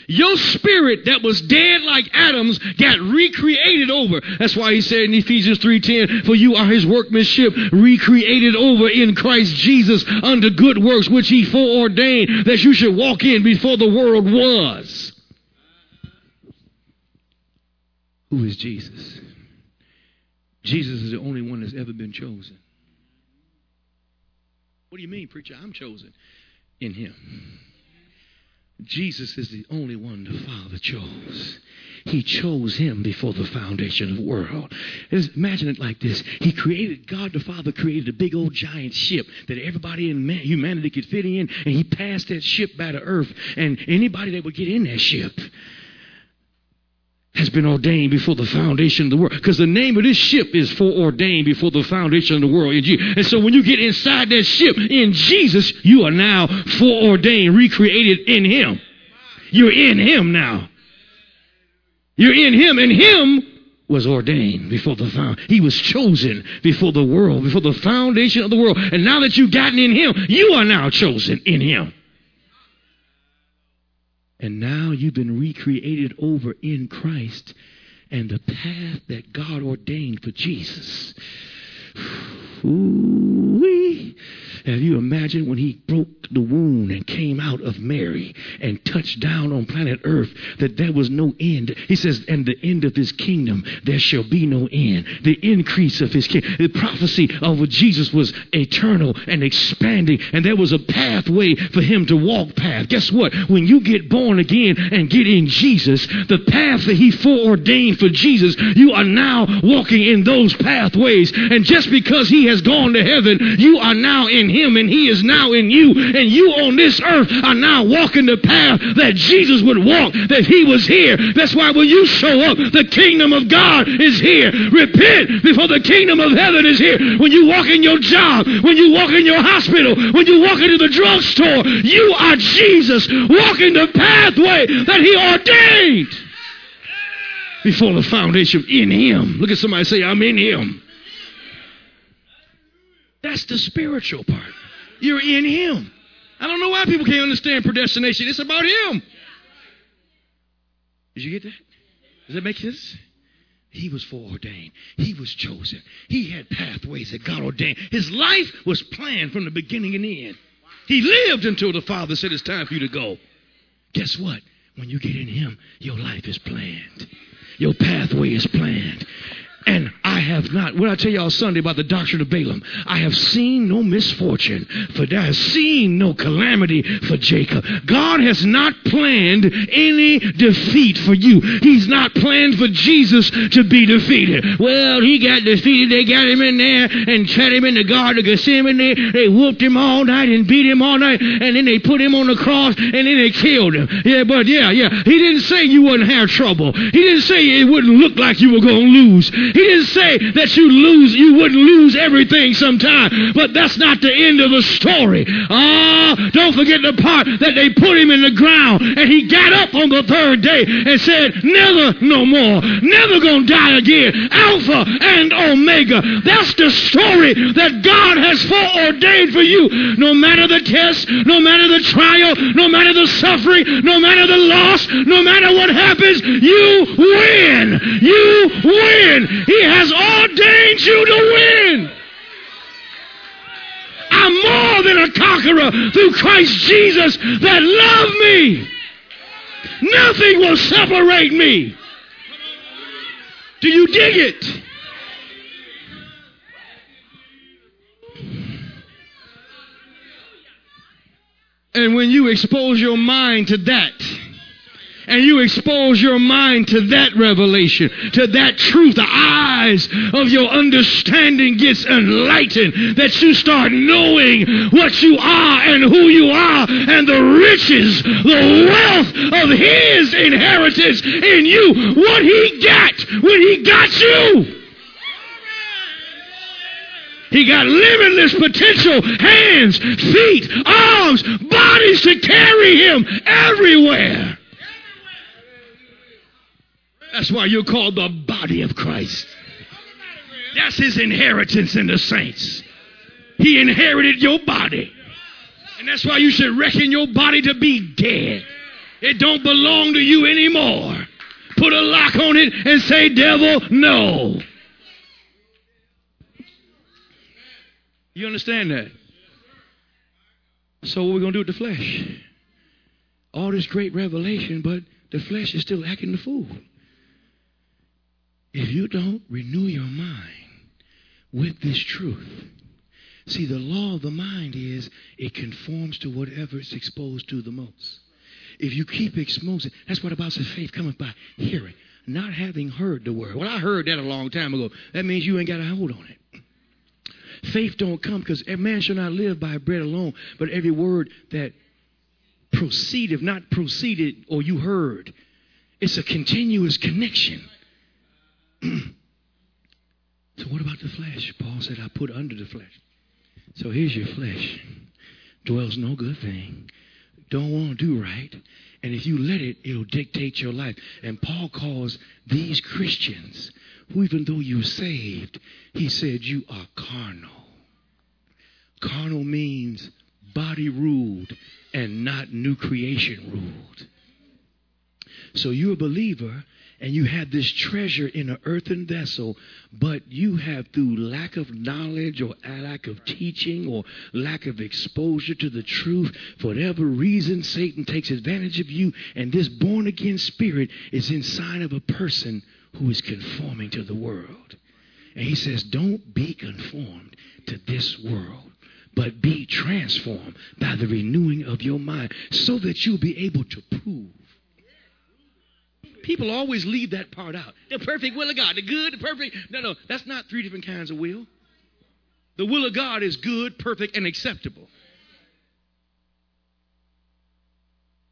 [SPEAKER 1] Your spirit that was dead like Adam's got recreated over. That's why he said in Ephesians 3:10, "For you are his workmanship, recreated over in Christ Jesus unto good works which he foreordained that you should walk in before the world was." Who is Jesus? Jesus is the only one that's ever been chosen. What do you mean, preacher? I'm chosen in him. Jesus is the only one the Father chose. He chose him before the foundation of the world. Imagine it like this. He created, God the Father created a big old giant ship that everybody in humanity could fit in, and he passed that ship by the earth, and anybody that would get in that ship has been ordained before the foundation of the world. Because the name of this ship is foreordained before the foundation of the world. And so when you get inside that ship in Jesus, you are now foreordained, recreated in Him. You're in Him now. You're in him, and him was ordained before the found. He was chosen before the world, before the foundation of the world. And now that you've gotten in him, you are now chosen in him. And now you've been recreated over in Christ and the path that God ordained for Jesus. Ooh-wee. Have you imagined when he broke the wound and came out of Mary and touched down on planet Earth that there was no end? He says, and the end of his kingdom, there shall be no end. The increase of his kingdom. The prophecy of Jesus was eternal and expanding, and there was a pathway for him to walk path. Guess what? When you get born again and get in Jesus, the path that he foreordained for Jesus, you are now walking in those pathways. And just because he has gone to heaven, you are now in him and he is now in you. And you on this earth are now walking the path that Jesus would walk, that he was here. That's why when you show up, the kingdom of God is here. Repent before the kingdom of heaven is here. When you walk in your job, when you walk in your hospital, when you walk into the drugstore, you are Jesus walking the pathway that he ordained before the foundation in him. Look at somebody say, I'm in him. That's the spiritual part. You're in Him. I don't know why people can't understand predestination. It's about Him. Did you get that? Does that make sense? He was foreordained. He was chosen. He had pathways that God ordained. His life was planned from the beginning and end. He lived until the Father said it's time for you to go. Guess what? When you get in Him, your life is planned. Your pathway is planned. And I have not, what I tell y'all Sunday about the doctrine of Balaam, I have seen no misfortune, for I have seen no calamity for Jacob. God has not planned any defeat for you. He's not planned for Jesus to be defeated. Well, he got defeated. They got him in there and set him in the Garden of Gethsemane. They whooped him all night and beat him all night, and then they put him on the cross and then they killed him. Yeah, but yeah, yeah. He didn't say you wouldn't have trouble. He didn't say it wouldn't look like you were going to lose. He didn't say that you lose, you wouldn't lose everything sometime, but that's not the end of the story. Ah, don't forget the part that they put him in the ground and he got up on the third day and said, never no more, never gonna die again. Alpha and Omega. That's the story that God has foreordained for you. No matter the test, no matter the trial, no matter the suffering, no matter the loss, no matter what happens, you win. You win. He has ordained you to win. I'm more than a conqueror through Christ Jesus that loved me. Nothing will separate me. Do you dig it? And when you expose your mind to that, and you expose your mind to that revelation, to that truth, the eyes of your understanding gets enlightened, that you start knowing what you are and who you are and the riches, the wealth of his inheritance in you, what he got when he got you. He got limitless potential, hands, feet, arms, bodies to carry him everywhere. That's why you're called the body of Christ. That's his inheritance in the saints. He inherited your body. And that's why you should reckon your body to be dead. It don't belong to you anymore. Put a lock on it and say, devil, no. You understand that? So what we going to do with the flesh? All this great revelation, but the flesh is still acting the fool. If you don't renew your mind with this truth, see, the law of the mind is it conforms to whatever it's exposed to the most. If you keep exposing, that's what about says faith cometh by hearing, not having heard the word. Well, I heard that a long time ago. That means you ain't got a hold on it. Faith don't come because a man shall not live by bread alone, but every word that proceeded, if not proceeded or you heard. It's a continuous connection. So what about the flesh? Paul said, I put under the flesh. So here's your flesh. Dwells no good thing. don't want to do right. And if you let it, it'll dictate your life. And Paul calls these Christians, who even though you're saved, he said you are carnal. Carnal means body ruled and not new creation ruled. So you're a believer and you have this treasure in an earthen vessel, but you have, through lack of knowledge or lack of teaching or lack of exposure to the truth, for whatever reason, Satan takes advantage of you, and this born again spirit is inside of a person who is conforming to the world. And he says, Don't be conformed to this world but be transformed by the renewing of your mind so that you'll be able to prove People always leave that part out. The perfect will of God, the good, the perfect. No, no, that's not three different kinds of will. The will of God is good, perfect, and acceptable.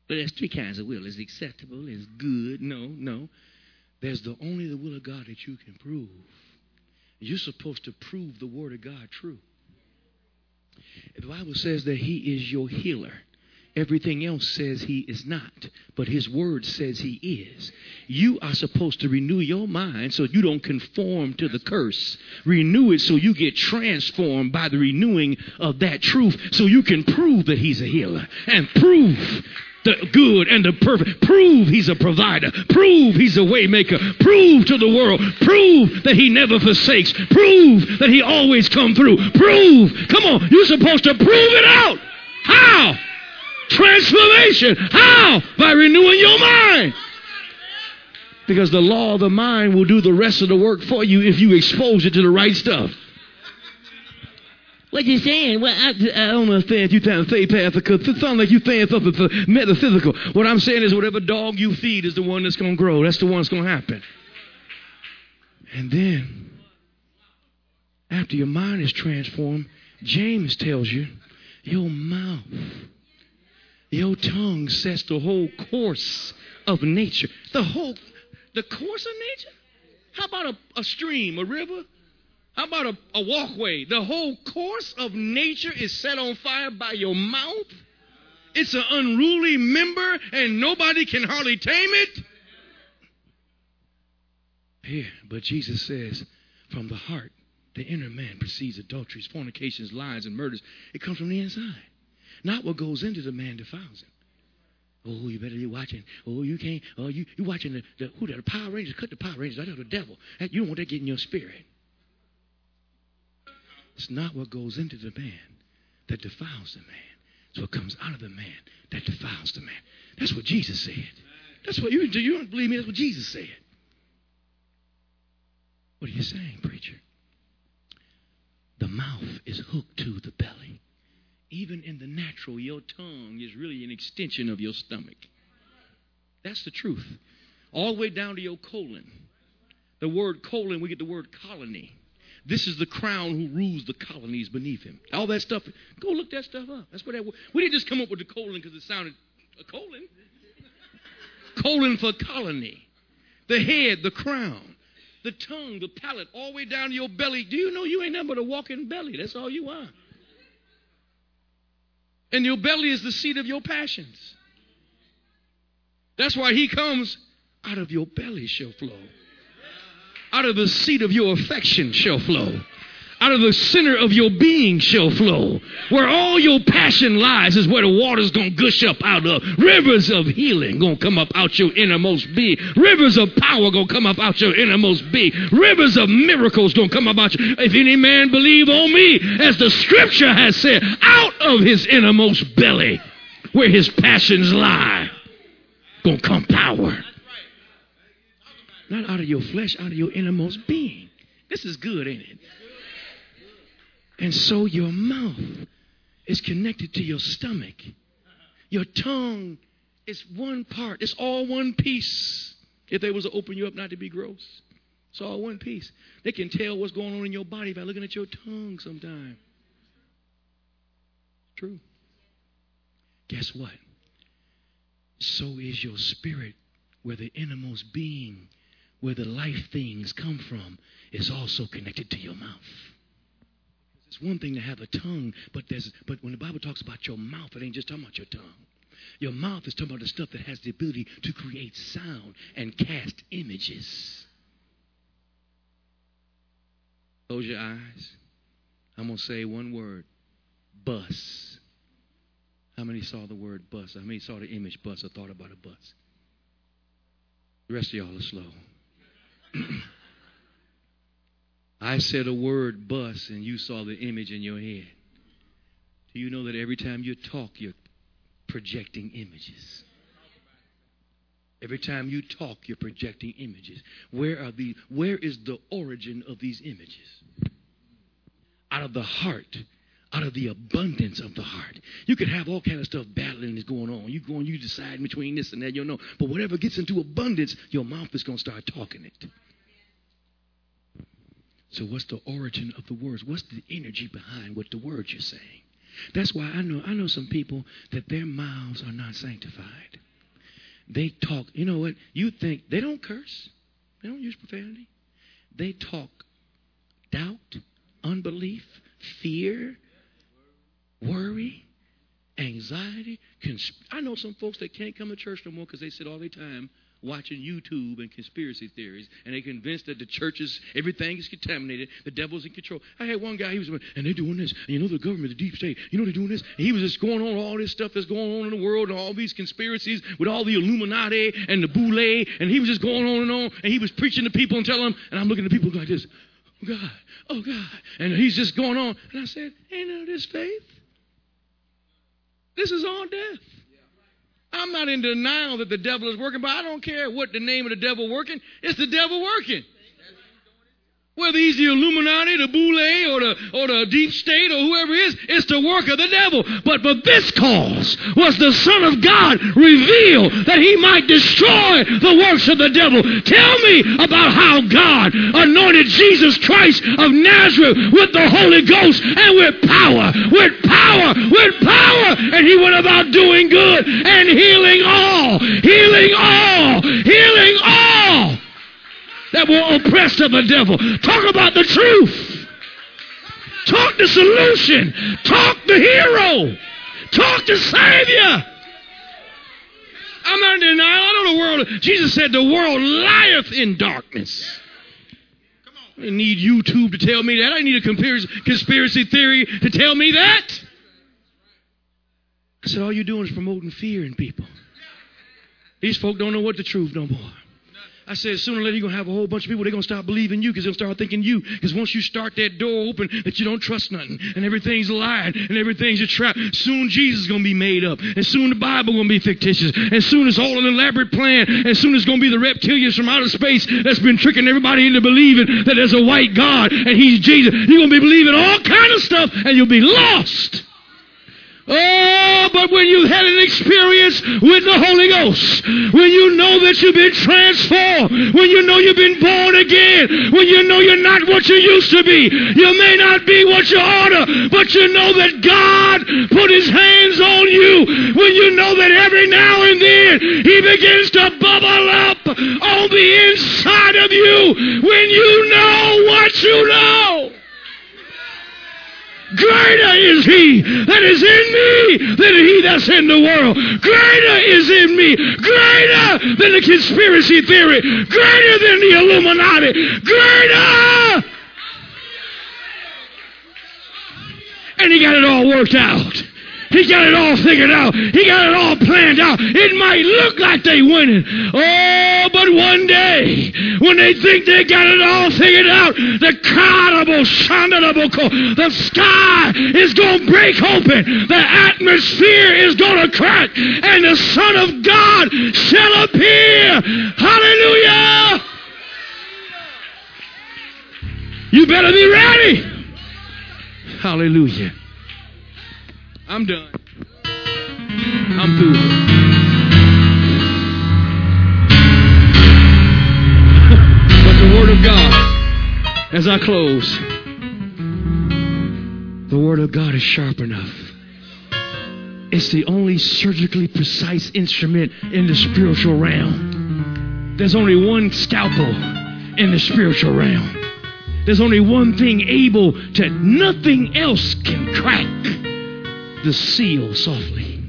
[SPEAKER 1] But there's three kinds of will. It's acceptable, it's good. No, no. There's the only the will of God that you can prove. You're supposed to prove the word of God true. The Bible says that He is your healer. Everything else says he is not, but his word says he is. You are supposed to renew your mind so you don't conform to the curse. Renew it so you get transformed by the renewing of that truth so you can prove that he's a healer and prove the good and the perfect. Prove he's a provider. Prove he's a waymaker. Prove to the world. Prove that he never forsakes. Prove that he always come through. Prove. Come on, you're supposed to prove it out. How? Transformation. How? By renewing your mind. Because the law of the mind will do the rest of the work for you if you expose it to the right stuff. What you saying? Well, I, I don't understand you trying to say, Pastor, because it sounds like you saying something metaphysical. What I'm saying is whatever dog you feed is the one that's going to grow. That's the one that's going to happen. And then, after your mind is transformed, James tells you, your mouth your tongue sets the whole course of nature. The whole, the course of nature? How about a, a stream, a river? How about a, a walkway? The whole course of nature is set on fire by your mouth. It's an unruly member, and nobody can hardly tame it. Here, but Jesus says, from the heart, the inner man proceeds adulteries, fornications, lies, and murders. It comes from the inside. Not what goes into the man defiles him. Oh, you better be watching. Oh, you can't. Oh, you you watching the, the who the Power Rangers? Cut the Power Rangers. That's the devil. You don't want that getting your spirit. It's not what goes into the man that defiles the man. It's what comes out of the man that defiles the man. That's what Jesus said. That's what you. You don't believe me? That's what Jesus said. What are you saying, preacher? The mouth is hooked to the belly even in the natural, your tongue is really an extension of your stomach. That's the truth. All the way down to your colon. The word colon, we get the word colony. This is the crown who rules the colonies beneath him. All that stuff. Go look that stuff up. That's what that. word. We didn't just come up with the colon because it sounded a colon. colon for colony. The head, the crown, the tongue, the palate, all the way down to your belly. Do you know you ain't nothing but a walking belly? That's all you are. And your belly is the seat of your passions. That's why he comes out of your belly shall flow. Out of the seat of your affection shall flow out of the center of your being shall flow. Where all your passion lies is where the water's gonna gush up out of. Rivers of healing gonna come up out your innermost being. Rivers of power gonna come up out your innermost being. Rivers of miracles gonna come about you. If any man believe on me, as the scripture has said, out of his innermost belly, where his passions lie, gonna come power. Not out of your flesh, out of your innermost being. This is good, ain't it? And so your mouth is connected to your stomach. Your tongue is one part, it's all one piece. If they was to open you up not to be gross, it's all one piece. They can tell what's going on in your body by looking at your tongue sometime. True. Guess what? So is your spirit, where the innermost being, where the life things come from, is also connected to your mouth. It's one thing to have a tongue, but there's but when the Bible talks about your mouth, it ain't just talking about your tongue. Your mouth is talking about the stuff that has the ability to create sound and cast images. Close your eyes. I'm going to say one word bus. How many saw the word bus? How many saw the image bus or thought about a bus? The rest of y'all are slow. I said a word bus and you saw the image in your head. Do you know that every time you talk, you're projecting images? Every time you talk, you're projecting images. Where are the where is the origin of these images? Out of the heart out of the abundance of the heart. You could have all kind of stuff battling is going on. You going, you decide between this and that, you know. But whatever gets into abundance, your mouth is to start talking it. So what's the origin of the words? What's the energy behind what the words you're saying? That's why I know I know some people that their mouths are not sanctified. They talk, you know what? You think they don't curse. They don't use profanity. They talk doubt, unbelief, fear, worry, anxiety. Consp- I know some folks that can't come to church no more because they sit all the time watching YouTube and conspiracy theories, and they're convinced that the church is everything is contaminated, the devil's in control. I had one guy, he was, and they're doing this, and you know the government, the deep state, you know they're doing this, and he was just going on all this stuff that's going on in the world, and all these conspiracies with all the Illuminati and the Boule, and he was just going on and on, and he was preaching to people and telling them, and I'm looking at people like this, oh God, oh God, and he's just going on, and I said, ain't none of this faith. This is all death. I'm not in denial that the devil is working, but I don't care what the name of the devil working. It's the devil working. Whether he's the Illuminati, the Boule, or the, or the deep state, or whoever it is, it's the work of the devil. But for this cause was the Son of God revealed that he might destroy the works of the devil. Tell me about how God anointed Jesus Christ of Nazareth with the Holy Ghost and with power, with power, with power. And he went about doing good and healing all, healing all, healing all that were oppressed of the devil. Talk about the truth. Talk the solution. Talk the hero. Talk the Savior. I'm not in denial. I know the world. Jesus said the world lieth in darkness. I need YouTube to tell me that. I need a conspiracy theory to tell me that. I said, all you're doing is promoting fear in people. These folk don't know what the truth no more. I said, sooner or later, you're going to have a whole bunch of people, they're going to stop believing you because they'll start thinking you. Because once you start that door open, that you don't trust nothing, and everything's lying, and everything's a trap, soon Jesus is going to be made up, and soon the Bible going to be fictitious, and soon it's all an elaborate plan, and soon it's going to be the reptilians from outer space that's been tricking everybody into believing that there's a white God, and he's Jesus. You're going to be believing all kind of stuff, and you'll be lost. Oh, but when you had an experience with the Holy Ghost, when you know that you've been transformed, when you know you've been born again, when you know you're not what you used to be, you may not be what you ought to, but you know that God put his hands on you, when you know that every now and then he begins to bubble up on the inside of you, when you know what you know. Greater is he that is in me than he that's in the world. Greater is in me. Greater than the conspiracy theory. Greater than the Illuminati. Greater. And he got it all worked out. He got it all figured out. He got it all planned out. It might look like they winning. Oh, but one day, when they think they got it all figured out, the. The sky is going to break open. The atmosphere is going to crack. And the Son of God shall appear. Hallelujah. You better be ready. Hallelujah. I'm done. I'm through. but the Word of God, as I close, the Word of God is sharp enough. It's the only surgically precise instrument in the spiritual realm. There's only one scalpel in the spiritual realm. There's only one thing able to, nothing else can crack the seal softly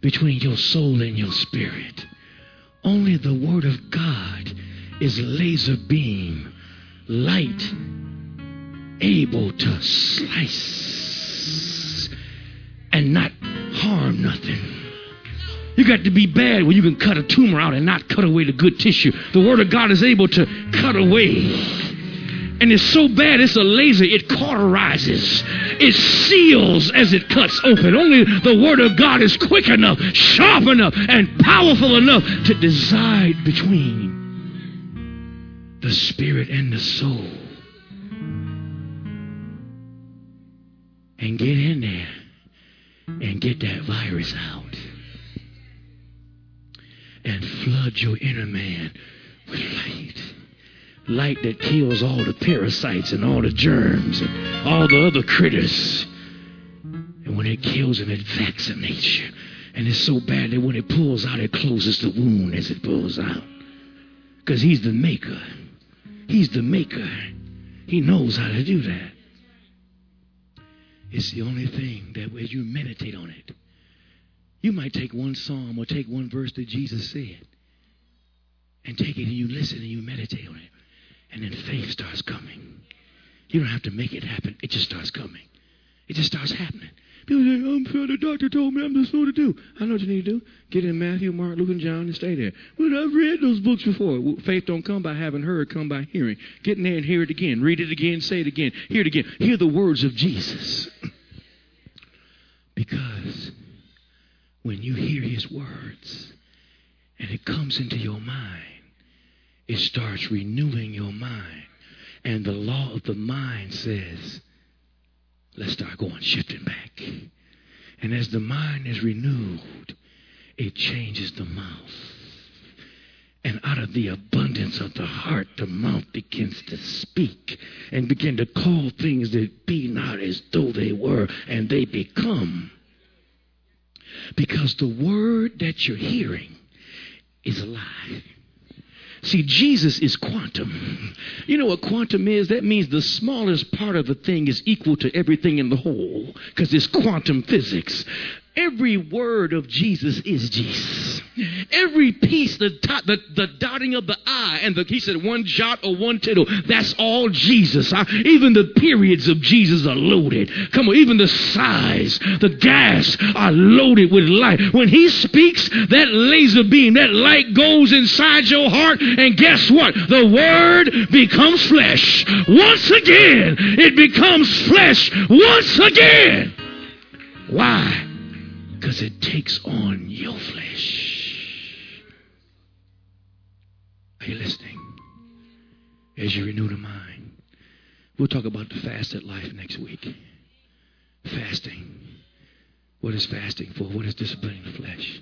[SPEAKER 1] between your soul and your spirit. Only the Word of God is laser beam, light, able to slice and not harm nothing. You got to be bad when you can cut a tumor out and not cut away the good tissue. The Word of God is able to cut away. And it's so bad, it's a laser. It cauterizes. It seals as it cuts open. Only the Word of God is quick enough, sharp enough, and powerful enough to decide between the spirit and the soul. And get in there and get that virus out and flood your inner man with light. Light that kills all the parasites and all the germs and all the other critters. And when it kills them, it vaccinates you. And it's so bad that when it pulls out, it closes the wound as it pulls out. Because he's the maker. He's the maker. He knows how to do that. It's the only thing that as you meditate on it, you might take one psalm or take one verse that Jesus said and take it and you listen and you meditate on it. And then faith starts coming. You don't have to make it happen, it just starts coming. It just starts happening. People say, oh, I'm sure the doctor told me I'm just supposed to do. I know what you need to do. Get in Matthew, Mark, Luke, and John and stay there. But I've read those books before. Faith don't come by having heard, come by hearing. Get in there and hear it again. Read it again, say it again. Hear it again. Hear the words of Jesus. because when you hear his words and it comes into your mind, it starts renewing your mind. And the law of the mind says, let's start going shifting back. And as the mind is renewed, it changes the mouth. And out of the abundance of the heart, the mouth begins to speak and begin to call things that be not as though they were, and they become. Because the word that you're hearing is a lie. See, Jesus is quantum. You know what quantum is? That means the smallest part of a thing is equal to everything in the whole, because it's quantum physics. Every word of Jesus is Jesus. Every piece, the, dot, the, the dotting of the I, and the, he said one jot or one tittle, that's all Jesus. I, even the periods of Jesus are loaded. Come on, even the size, the gas are loaded with light. When he speaks, that laser beam, that light goes inside your heart, and guess what? The word becomes flesh. Once again, it becomes flesh once again. Why? Because it takes on your flesh. Are you listening? As you renew the mind. We'll talk about the fasted life next week. Fasting. What is fasting for? What is disciplining the flesh?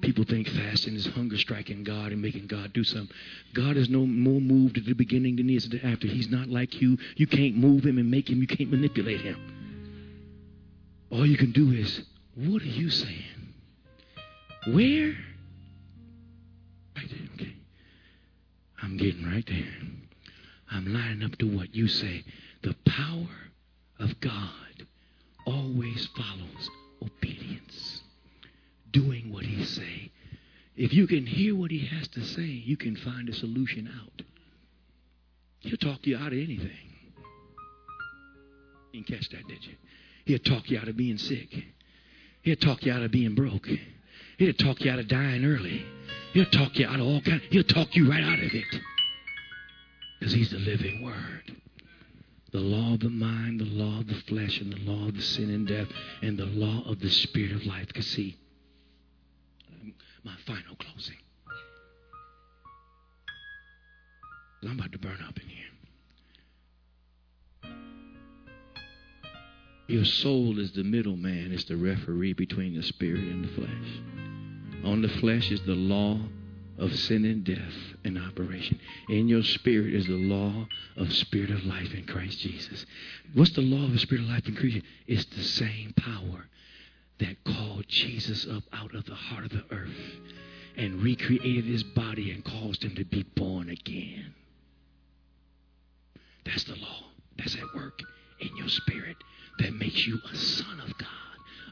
[SPEAKER 1] People think fasting is hunger striking God and making God do something. God is no more moved at the beginning than he is at the after. He's not like you. You can't move him and make him. You can't manipulate him. All you can do is what are you saying? Where? I'm getting right there. I'm lining up to what you say. The power of God always follows obedience. Doing what he say. If you can hear what he has to say, you can find a solution out. He'll talk you out of anything. You didn't catch that, did you? He'll talk you out of being sick. He'll talk you out of being broke. He'll talk you out of dying early. He'll talk you out of all kinds. He'll talk you right out of it. Because he's the living word. The law of the mind, the law of the flesh, and the law of the sin and death, and the law of the spirit of life. Because see, my final closing. I'm about to burn up in here. Your soul is the middleman, it's the referee between the spirit and the flesh. On the flesh is the law of sin and death in operation. In your spirit is the law of spirit of life in Christ Jesus. What's the law of the spirit of life in Christ? It's the same power that called Jesus up out of the heart of the earth and recreated his body and caused him to be born again. That's the law. That's at work in your spirit that makes you a son of God,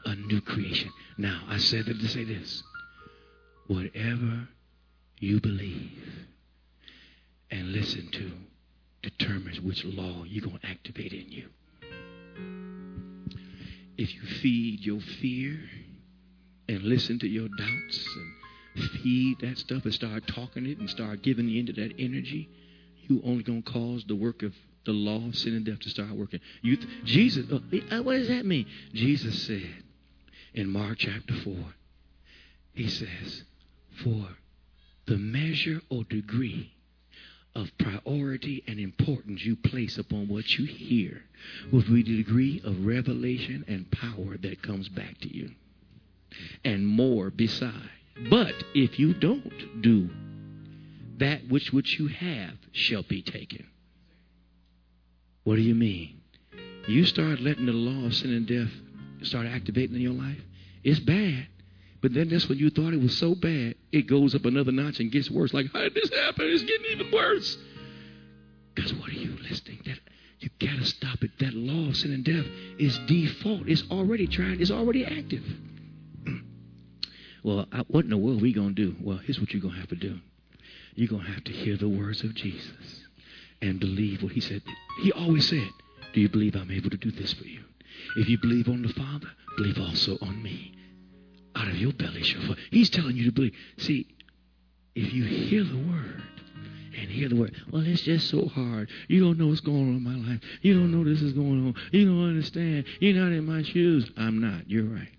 [SPEAKER 1] a new creation. Now, I said that to say this. Whatever you believe and listen to determines which law you're going to activate in you. If you feed your fear and listen to your doubts and feed that stuff and start talking it and start giving into that energy, you only going to cause the work of the law of sin and death to start working. You, Jesus, uh, uh, what does that mean? Jesus said in Mark chapter 4, he says, For the measure or degree of priority and importance you place upon what you hear will be the degree of revelation and power that comes back to you. And more beside. But if you don't do that which which you have shall be taken. What do you mean? You start letting the law of sin and death start activating in your life. It's bad. But then that's when you thought it was so bad, it goes up another notch and gets worse. Like, how did this happen? It's getting even worse. Because what are you listening? That you gotta stop it. That law of sin and death is default. It's already tried. It's already active. well, I, what in the world are we gonna do? Well, here's what you're gonna have to do. You're gonna have to hear the words of Jesus and believe what He said. He always said, "Do you believe I'm able to do this for you? If you believe on the Father, believe also on me." Out of your belly shall flow. He's telling you to believe. See, if you hear the word and hear the word, well, it's just so hard. You don't know what's going on in my life. You don't know this is going on. You don't understand. You're not in my shoes. I'm not. You're right.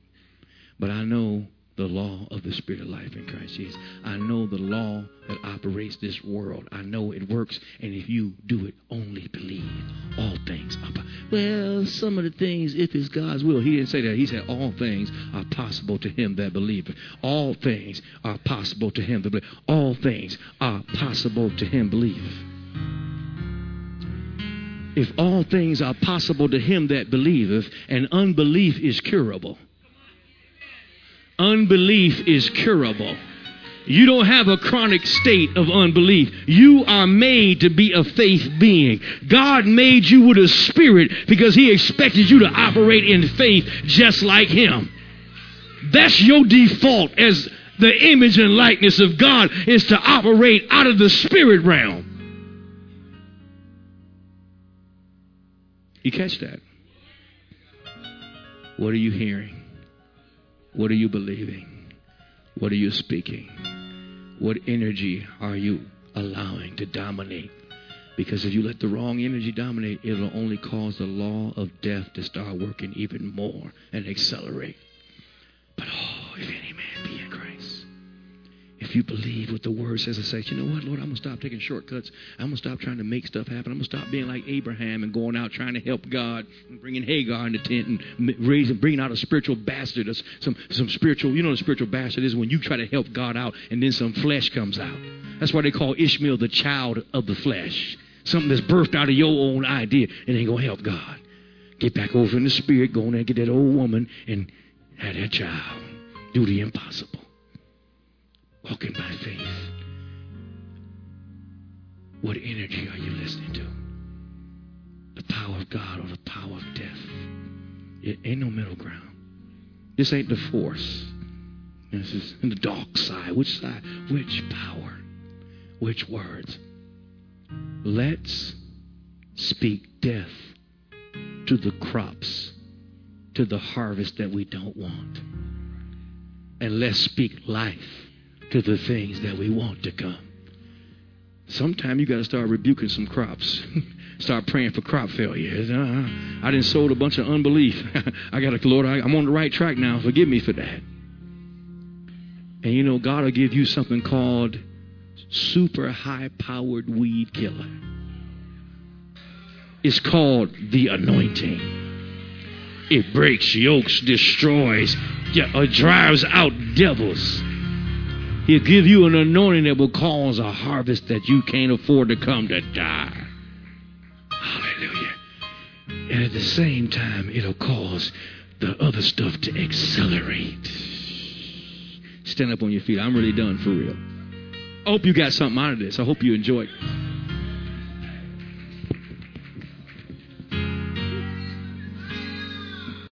[SPEAKER 1] But I know the law of the Spirit of life in Christ Jesus. I know the law that operates this world. I know it works, and if you do it, only believe. All things are. Well, some of the things, if it's God's will, He didn't say that. He said all things are possible to him that believeth. All things are possible to him that believeth. All things are possible to him believeth. If all things are possible to him that believeth, and unbelief is curable Unbelief is curable. You don't have a chronic state of unbelief. You are made to be a faith being. God made you with a spirit because He expected you to operate in faith just like Him. That's your default as the image and likeness of God is to operate out of the spirit realm. You catch that? What are you hearing? What are you believing? What are you speaking? What energy are you allowing to dominate? Because if you let the wrong energy dominate, it'll only cause the law of death to start working even more and accelerate. But oh, if any man be if you believe what the word says and say, you know what, Lord, I'm going to stop taking shortcuts. I'm going to stop trying to make stuff happen. I'm going to stop being like Abraham and going out trying to help God and bringing Hagar in the tent and raising, bringing out a spiritual bastard, some, some spiritual, you know, the spiritual bastard is when you try to help God out and then some flesh comes out. That's why they call Ishmael the child of the flesh. Something that's birthed out of your own idea and ain't going to help God. Get back over in the spirit, go in there and get that old woman and have that child. Do the impossible walking by faith. What energy are you listening to? The power of God or the power of death? It ain't no middle ground. This ain't the force. This is in the dark side. Which side? Which power? Which words? Let's speak death to the crops, to the harvest that we don't want. And let's speak life to the things that we want to come. Sometime you got to start rebuking some crops. start praying for crop failure. Uh, I didn't sow a bunch of unbelief. I got to, Lord, I, I'm on the right track now. Forgive me for that. And you know, God will give you something called super high powered weed killer. It's called the anointing. It breaks yokes, destroys, uh, drives out devils. He'll give you an anointing that will cause a harvest that you can't afford to come to die. Hallelujah. And at the same time, it'll cause the other stuff to accelerate. Stand up on your feet. I'm really done for real. I hope you got something out of this. I hope you enjoyed